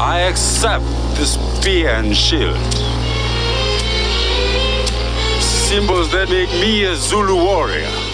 I accept this spear and shield. Symbols that make me a Zulu warrior.